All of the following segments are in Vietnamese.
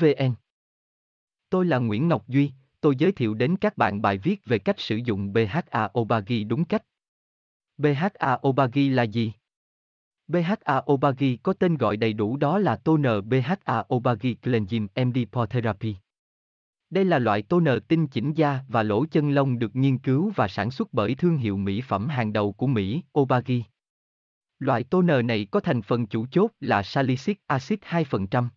vn tôi là nguyễn ngọc duy tôi giới thiệu đến các bạn bài viết về cách sử dụng bha obagi đúng cách bha obagi là gì BHA Obagi có tên gọi đầy đủ đó là toner BHA Obagi Cleansing MD Pore Therapy. Đây là loại toner tinh chỉnh da và lỗ chân lông được nghiên cứu và sản xuất bởi thương hiệu mỹ phẩm hàng đầu của Mỹ, Obagi. Loại toner này có thành phần chủ chốt là salicylic acid 2%.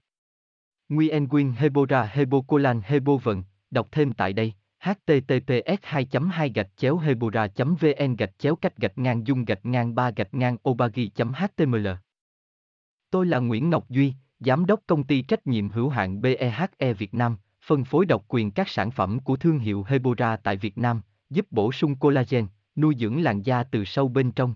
Nguyen Nguyen Hebora Hebocolan Hebovận. đọc thêm tại đây https 2 2 gạch chéo hebora vn gạch chéo cách gạch ngang dung gạch ngang ba gạch ngang obagi html Tôi là Nguyễn Ngọc Duy, Giám đốc công ty trách nhiệm hữu hạn BEHE Việt Nam, phân phối độc quyền các sản phẩm của thương hiệu Hebora tại Việt Nam, giúp bổ sung collagen, nuôi dưỡng làn da từ sâu bên trong.